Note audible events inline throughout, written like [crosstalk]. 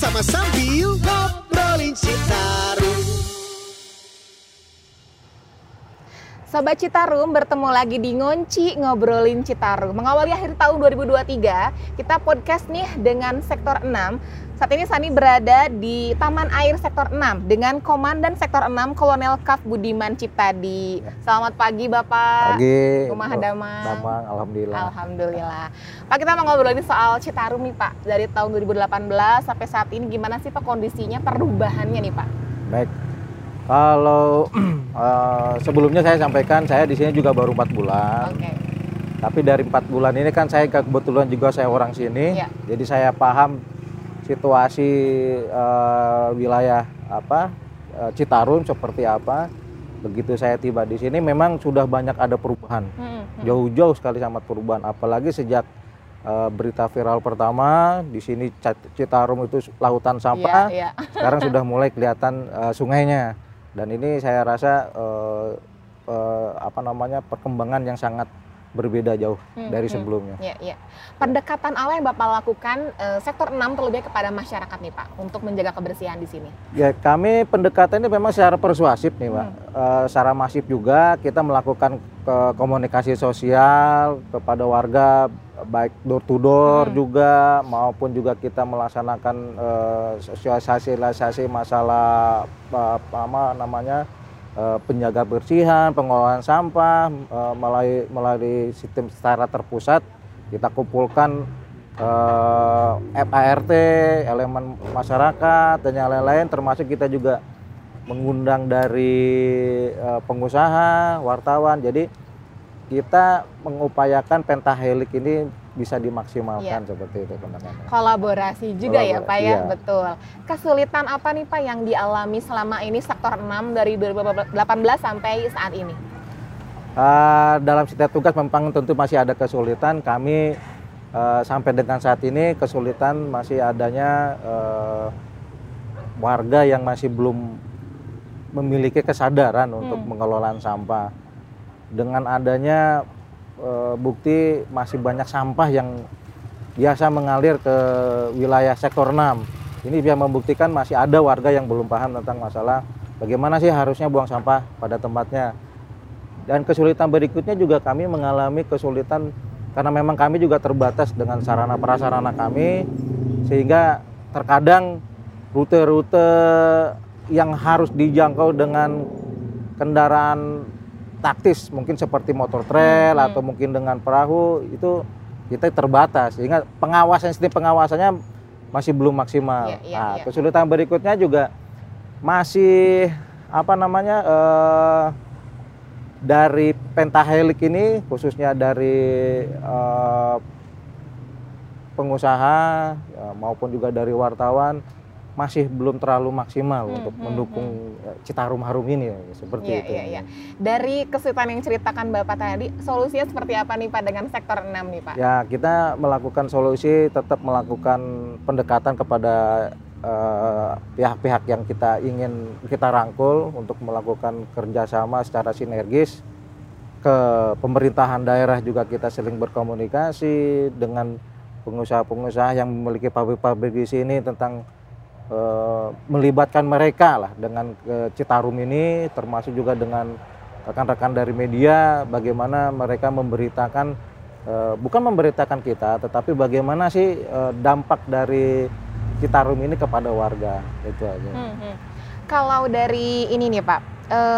bersama sambil ngobrolin Citarum. Sobat Citarum bertemu lagi di Ngonci Ngobrolin Citarum. Mengawali akhir tahun 2023, kita podcast nih dengan sektor 6. Saat ini Sani berada di Taman Air Sektor 6 dengan Komandan Sektor 6 Kolonel Kaf Budiman Ciptadi. Selamat pagi Bapak. Pagi. Rumah damang. Damang, alhamdulillah. Alhamdulillah. Pak kita mau ngobrolin soal Citarum nih Pak. Dari tahun 2018 sampai saat ini gimana sih Pak kondisinya perubahannya nih Pak? Baik. Kalau uh, [clears throat] sebelumnya saya sampaikan saya di sini juga baru empat bulan. Oke. Tapi dari empat bulan ini kan saya kebetulan juga saya orang sini, Iya. jadi saya paham situasi uh, wilayah apa uh, Citarum seperti apa. Begitu saya tiba di sini, memang sudah banyak ada perubahan, Hmm, hmm. jauh-jauh sekali sama perubahan. Apalagi sejak uh, berita viral pertama di sini Citarum itu lautan sampah. Iya, iya. [laughs] sekarang sudah mulai kelihatan eh, sungainya dan ini saya rasa eh, eh, apa namanya perkembangan yang sangat berbeda jauh Hmm, dari hmm. sebelumnya. Iya, iya. Pendekatan awal yang Bapak lakukan eh, sektor 6 terlebih kepada masyarakat nih Pak untuk menjaga kebersihan di sini. Ya kami pendekatan ini memang secara persuasif nih pak, Hmm. Eh, secara masif juga kita melakukan ke- komunikasi sosial kepada warga baik door to door Hmm. juga maupun juga kita melaksanakan eh, sosialisasi masalah eh, apa namanya eh, penjaga bersihan, pengelolaan sampah eh, melalui melalui sistem secara terpusat kita kumpulkan eh, FART, elemen masyarakat dan yang lain-lain termasuk kita juga mengundang dari eh, pengusaha, wartawan. Jadi kita mengupayakan pentahelik ini bisa dimaksimalkan seperti itu pendekatannya. Kolaborasi juga ya Pak ya, Iya. betul. Kesulitan apa nih Pak yang dialami selama ini sektor 6 dari 2018 sampai saat ini? Eh, dalam setiap tugas memang tentu masih ada kesulitan. Kami eh, sampai dengan saat ini kesulitan masih adanya eh, warga yang masih belum memiliki kesadaran untuk Hmm. mengelola sampah. Dengan adanya eh, bukti masih banyak sampah yang biasa mengalir ke wilayah sektor 6. Ini bisa membuktikan masih ada warga yang belum paham tentang masalah bagaimana sih harusnya buang sampah pada tempatnya. Dan kesulitan berikutnya juga kami mengalami kesulitan karena memang kami juga terbatas dengan sarana prasarana kami sehingga terkadang rute-rute yang harus dijangkau dengan kendaraan taktis mungkin seperti motor trail Hmm, atau mungkin dengan perahu itu kita terbatas sehingga pengawasan sistem pengawasannya masih belum maksimal. Iya, iya, nah, iya. kesulitan berikutnya juga masih apa namanya eh, dari pentahelik ini khususnya dari eh, pengusaha ya, maupun juga dari wartawan masih belum terlalu maksimal Hmm, untuk hmm, mendukung eh, Citarum Harum ini ya, seperti Iya, itu. iya, iya. Dari kesulitan yang ceritakan Bapak tadi, solusinya seperti apa nih Pak dengan sektor 6 nih Pak? Ya kita melakukan solusi tetap melakukan pendekatan kepada eh, pihak-pihak yang kita ingin kita rangkul untuk melakukan kerjasama secara sinergis ke pemerintahan daerah juga kita sering berkomunikasi dengan pengusaha-pengusaha yang memiliki pabrik-pabrik di sini tentang eh, melibatkan mereka lah dengan ke Citarum ini termasuk juga dengan rekan-rekan dari media bagaimana mereka memberitakan eh, bukan memberitakan kita tetapi bagaimana sih eh, dampak dari Citarum ini kepada warga itu aja. Hmm, hmm. Kalau dari ini nih Pak,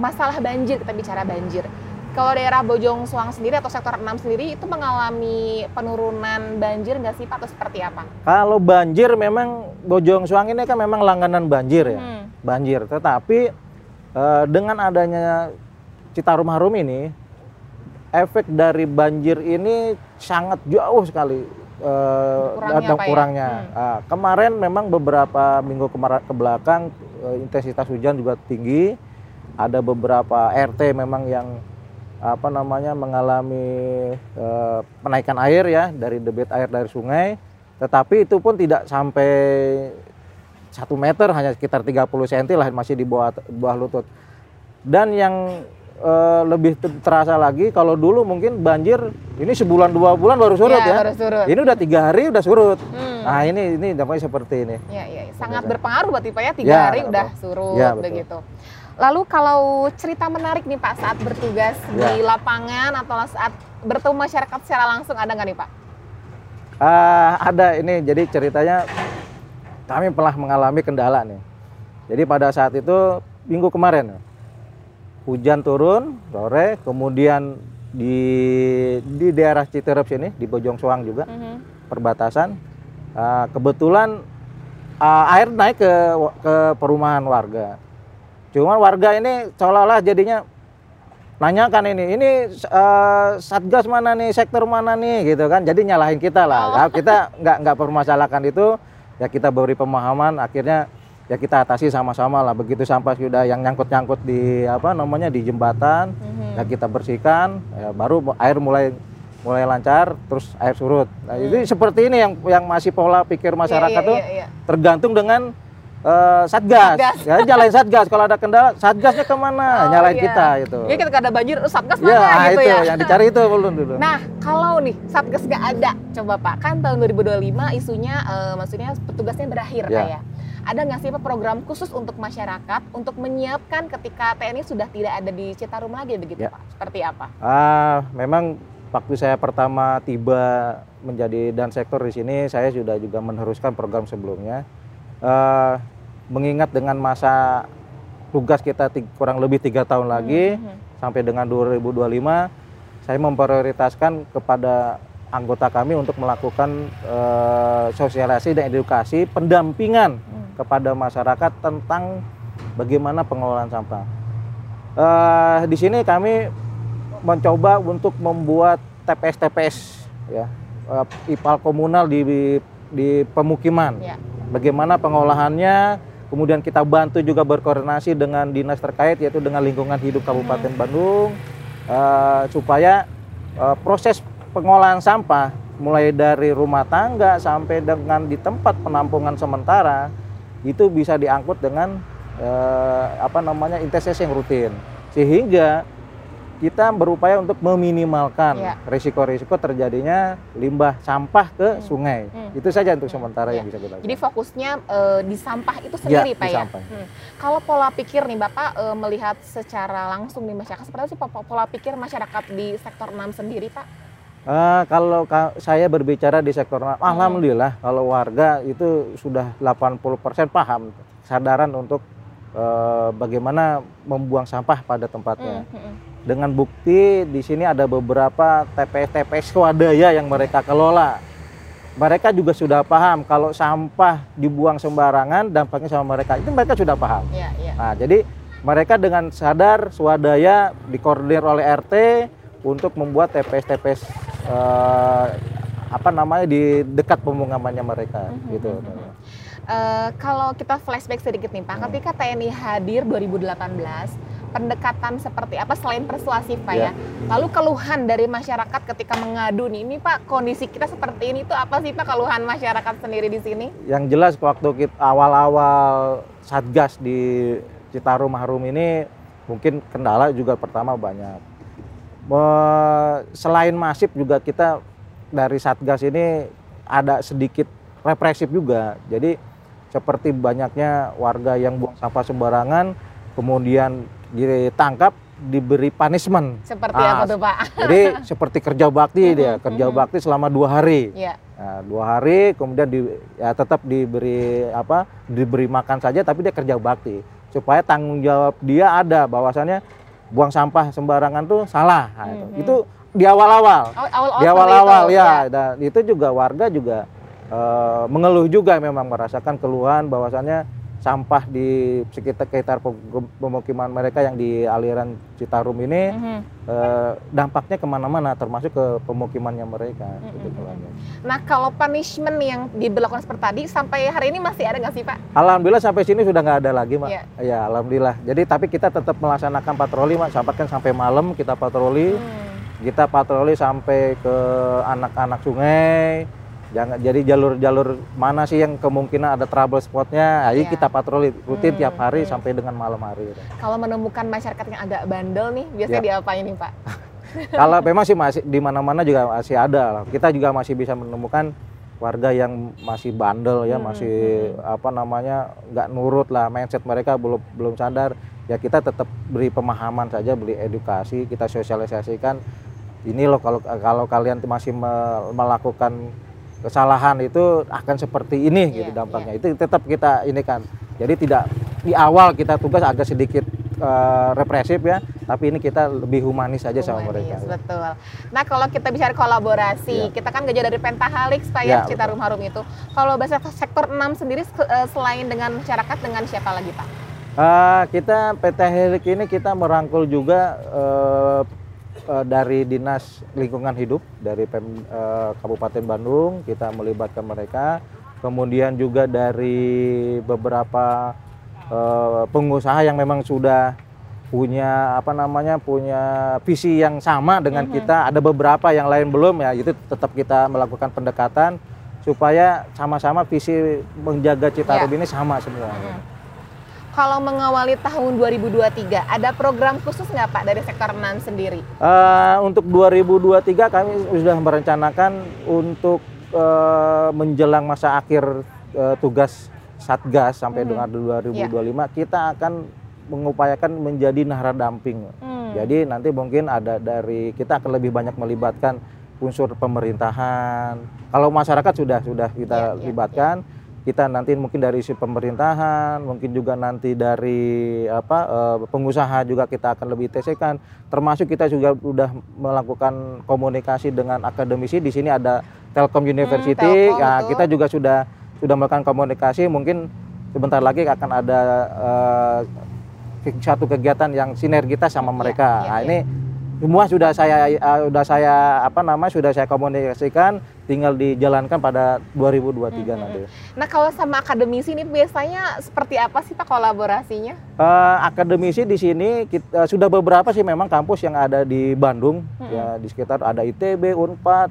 masalah banjir kita bicara banjir. Kalau daerah Bojong Soang sendiri atau sektor 6 sendiri itu mengalami penurunan banjir nggak sih Pak atau seperti apa? Kalau banjir memang Bojong Soang ini kan memang langganan banjir ya. Hmm. banjir. Tetapi eh, dengan adanya Citarum Harum ini, efek dari banjir ini sangat jauh sekali eh, Kurangnya ya? Hmm. Ah, kemarin memang beberapa minggu kemar- ke belakang eh, intensitas hujan juga tinggi. Ada beberapa RT memang yang apa namanya mengalami eh, penaikan air ya dari debit air dari sungai. Tetapi itu pun tidak sampai satu meter hanya sekitar 30 cm lah masih di bawah bawah lutut dan yang eh, lebih ter- terasa lagi kalau dulu mungkin banjir ini sebulan dua bulan baru surut Iya, ya. baru surut. Ini udah tiga hari udah surut. Hmm. Nah ini ini dampaknya seperti ini. Ya, ya, sangat berpengaruh berarti Pak ya tiga Ya, hari betul. udah surut Ya, betul. begitu. Lalu kalau cerita menarik nih Pak saat bertugas di Ya. lapangan atau saat bertemu masyarakat secara langsung ada nggak nih Pak? Ah, ada ini jadi ceritanya kami pernah mengalami kendala nih. Jadi pada saat itu minggu kemarin hujan turun sore, kemudian di di daerah Citerep sini di Bojong Soang juga perbatasan ah, kebetulan ah, air naik ke ke perumahan warga. Cuman warga ini seolah-olah jadinya nanyakan ini, ini eh, satgas mana nih, sektor mana nih, gitu kan? Jadi nyalahin kita lah. Oh. Kita nggak nggak permasalahkan itu, ya kita beri pemahaman. Akhirnya ya kita atasi sama-sama lah. Begitu sampah sudah yang nyangkut-nyangkut di apa namanya di jembatan, Mhm. ya kita bersihkan. Ya, baru air mulai mulai lancar, terus air surut. Nah, ini seperti ini yang yang masih pola pikir masyarakat Hmm. Iya, tuh iya, iya. tergantung dengan eh, satgas. Satgas. Ya, nyalain satgas. Kalau ada kendala, satgasnya Oh, ke mana? nyalain iya. kita itu. Jadi ketika ada banjir, "Oh, satgas Ya, mana gitu itu ya? yang dicari itu belum dulu. Nah, kalau nih Satgas gak ada, coba Pak, kan tahun 2025 isunya eh, maksudnya petugasnya berakhir Ya. kayak. Ada nggak sih Pak program khusus untuk masyarakat untuk menyiapkan ketika TNI sudah tidak ada di Citarum lagi begitu Ya. Pak? Seperti apa? Ah, memang waktu saya pertama tiba menjadi dan sektor di sini, saya sudah juga meneruskan program sebelumnya. Eh, mengingat dengan masa tugas kita kurang lebih tiga tahun lagi Mhm. sampai dengan 2025, saya memprioritaskan kepada anggota kami untuk melakukan eh, sosialisasi dan edukasi pendampingan Hmm. kepada masyarakat tentang bagaimana pengelolaan sampah. Eh, di sini kami mencoba untuk membuat TPS-TPS ya, eh, IPAL komunal di di pemukiman. Ya. Bagaimana pengolahannya, kemudian kita bantu juga berkoordinasi dengan dinas terkait yaitu dengan lingkungan hidup Kabupaten Bandung eh, supaya eh, proses pengolahan sampah mulai dari rumah tangga sampai dengan di tempat penampungan sementara itu bisa diangkut dengan eh, apa namanya intensitas yang rutin. Sehingga kita berupaya untuk meminimalkan Ya. risiko-risiko terjadinya limbah sampah ke Hmm. sungai Hmm. itu saja untuk Hmm. sementara Ya. yang bisa kita Jadi fokusnya eh, di sampah itu Ya, sendiri di Pak ya? sampah. Hmm. Kalau pola pikir nih Bapak eh, melihat secara langsung di masyarakat, seperti apa sih po- pola pikir masyarakat di sektor 6 sendiri Pak? Ah, kalau ka- saya berbicara di sektor Hmm. alhamdulillah kalau warga itu sudah 80% paham kesadaran untuk eh, bagaimana membuang sampah pada tempatnya. Hmm, hmm, Dengan bukti di sini ada beberapa TPS-TPS swadaya yang mereka kelola. Mereka juga sudah paham kalau sampah dibuang sembarangan dampaknya sama mereka. Itu mereka sudah paham. Ya, ya. Nah, jadi mereka dengan sadar swadaya dikoordinir oleh RT untuk membuat TPS-TPS eh, apa namanya di dekat pemukimannya mereka Mhm, gitu. mhm. Eh, kalau kita flashback sedikit nih Pak, Hmm. ketika TNI hadir 2018, pendekatan seperti apa selain persuasif Pak ya? Ya. Lalu keluhan dari masyarakat ketika mengadu nih, ini Pak kondisi kita seperti ini tuh apa sih Pak keluhan masyarakat sendiri di sini? Yang jelas waktu kita awal-awal Satgas di Citarum Harum ini mungkin kendala juga pertama banyak. Selain masif juga kita dari Satgas ini ada sedikit represif juga. Jadi seperti banyaknya warga yang buang sampah sembarangan kemudian ditangkap diberi punishment. Seperti Ah, apa tuh Pak? [laughs] Jadi seperti kerja bakti dia, kerja bakti selama dua hari. Ya, Nah, dua hari kemudian di, ya tetap diberi apa diberi makan saja tapi dia kerja bakti supaya tanggung jawab dia ada bahwasannya buang sampah sembarangan tuh salah Nah, itu. Mhm. itu di awal-awal awal awal di awal-awal ya, dan itu juga warga juga eh, mengeluh juga memang merasakan keluhan bahwasannya sampah di sekitar sekitar pem- pemukiman mereka yang di aliran Citarum ini Mhm. eh, dampaknya ke mana-mana termasuk ke pemukimannya mereka gitu Mhm. keluhannya. Nah kalau punishment yang diberlakukan seperti tadi sampai hari ini masih ada nggak sih Pak? Alhamdulillah sampai sini sudah nggak ada lagi, Mak. Iya. Ya, alhamdulillah. Jadi tapi kita tetap melaksanakan patroli, Mak. Sampai kan sampai malam kita patroli. Hmm. Kita patroli sampai ke anak-anak sungai. Jangan jadi jalur-jalur mana sih yang kemungkinan ada trouble spotnya, ayo Iya. kita patroli rutin Hmm, tiap hari hmm. sampai dengan malam hari. Kalau menemukan masyarakat yang agak bandel nih, biasanya Ya. diapain nih Pak? [laughs] Kalau memang sih masih di mana-mana juga masih ada. Kita juga masih bisa menemukan warga yang masih bandel ya, Hmm, masih apa namanya nggak nurut lah mindset mereka belum belum sadar. Ya kita tetap beri pemahaman saja, beri edukasi, kita sosialisasikan. Ini loh kalau kalau kalian masih me- melakukan kesalahan itu akan seperti ini Iya, gitu dampaknya. Itu tetap kita ini kan. Jadi tidak di awal kita tugas agak sedikit eh, represif ya, tapi ini kita lebih humanis saja sama mereka. ya. Betul. Nah kalau kita bicara kolaborasi, Ya. kita kan gak jauh dari Pentahelix Pak ya, Ya, Citarum Harum itu. Kalau bahasa sektor 6 sendiri se- eh, selain dengan masyarakat, dengan siapa lagi Pak? Eh, kita PT Helik ini kita merangkul juga eh, eh, dari dinas lingkungan hidup dari Pem- eh, Kabupaten Bandung kita melibatkan mereka kemudian juga dari beberapa eh, pengusaha yang memang sudah punya apa namanya punya visi yang sama dengan Mhm. kita ada beberapa yang lain belum ya itu tetap kita melakukan pendekatan supaya sama-sama visi menjaga Citarum Ya. ini sama semua Mm. Kalau mengawali tahun 2023, ada program khusus nggak Pak dari sektor 6 sendiri? Eh, untuk 2023 kami sudah merencanakan untuk eh, menjelang masa akhir eh, tugas Satgas sampai Mhm. dengan 2025 kita akan mengupayakan menjadi nahra damping. Hmm. Jadi nanti mungkin ada dari kita akan lebih banyak melibatkan unsur pemerintahan. Kalau masyarakat sudah sudah kita Iya, iya, libatkan. Kita nanti mungkin dari sisi pemerintahan, mungkin juga nanti dari apa eh, pengusaha juga kita akan lebih tesekan. Termasuk kita juga sudah melakukan komunikasi dengan akademisi. Di sini ada Telkom University. Telkom, ya, betul. kita juga sudah sudah melakukan komunikasi. Mungkin sebentar lagi akan ada ke- satu kegiatan yang sinergitas sama Iya, mereka. iya, nah, iya. ini semua sudah saya eh, sudah saya apa nama sudah saya komunikasikan, tinggal dijalankan pada 2023 Mhm. nanti. Nah kalau sama akademisi ini biasanya seperti apa sih Pak kolaborasinya? Eh, akademisi di sini kita, sudah beberapa sih memang kampus yang ada di Bandung Mhm. ya di sekitar ada ITB, Unpad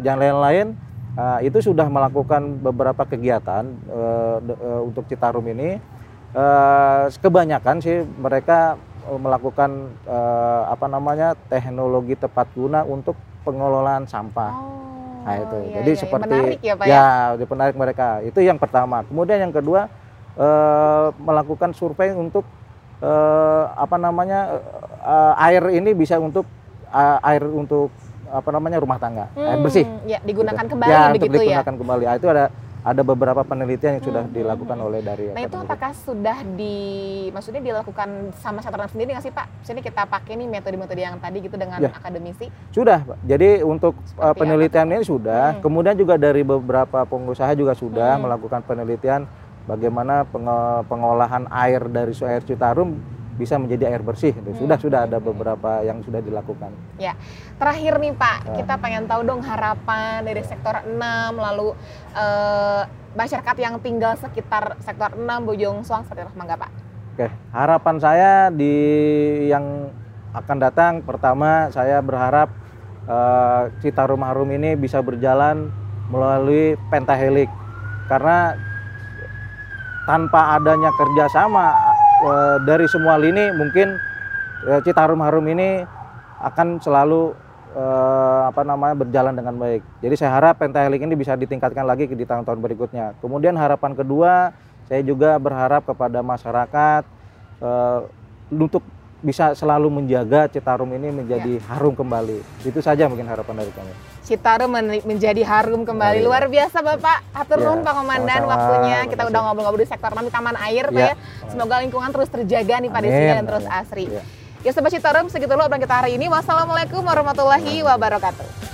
dan lain-lain Eh, itu sudah melakukan beberapa kegiatan eh, de- eh, untuk Citarum ini. Eh, kebanyakan sih mereka eh, melakukan eh, apa namanya teknologi tepat guna untuk pengelolaan sampah. Oh, Nah itu, iya, jadi iya. seperti menarik ya Pak ya. ya, penarik mereka. Itu yang pertama. Kemudian yang kedua eh, melakukan survei untuk eh, apa namanya eh, air ini bisa untuk eh, air untuk apa namanya rumah tangga, air Hmm, bersih. Ya digunakan Gitu. kembali ya, untuk begitu ya. digunakan kembali. Ah, itu ada ada beberapa penelitian yang sudah Hmm, dilakukan oleh dari Nah itu apakah sudah di, maksudnya dilakukan sama catatan sendiri nggak sih Pak? Sini kita pakai nih metode-metode yang tadi gitu dengan Ya. akademisi. Sudah, Pak. Jadi untuk Seperti penelitian ini sudah, Hmm. kemudian juga dari beberapa pengusaha juga sudah Hmm. melakukan penelitian bagaimana pengolahan air dari air Citarum bisa menjadi air bersih. Hmm. Sudah sudah ada beberapa yang sudah dilakukan. Terakhir nih Pak, Ya. kita pengen tahu dong harapan dari sektor 6 lalu eh, masyarakat yang tinggal sekitar sektor 6 Bojong Soang seperti apa Pak? Oke, harapan saya di yang akan datang pertama saya berharap eh, Citarum Harum ini bisa berjalan melalui pentahelik karena tanpa adanya kerjasama eh, dari semua lini mungkin eh, Citarum Harum ini akan selalu eh, apa namanya berjalan dengan baik. Jadi saya harap pentahelik ini bisa ditingkatkan lagi di tahun-tahun berikutnya. Kemudian harapan kedua saya juga berharap kepada masyarakat untuk bisa selalu menjaga Citarum ini menjadi harum kembali. Itu saja mungkin harapan dari kami. Citarum men- menjadi harum kembali. Iya. Luar biasa Bapak. Atur nuhun Pak Komandan sama-sama. waktunya. Kita udah ngobrol-ngobrol di sektor 6 di Taman Air Pak Iya. ya. Semoga lingkungan terus terjaga nih Pak sini dan terus asri. Iya. Ya Sobat Citarum, segitu dulu obrolan kita hari ini. Wassalamualaikum warahmatullahi wabarakatuh.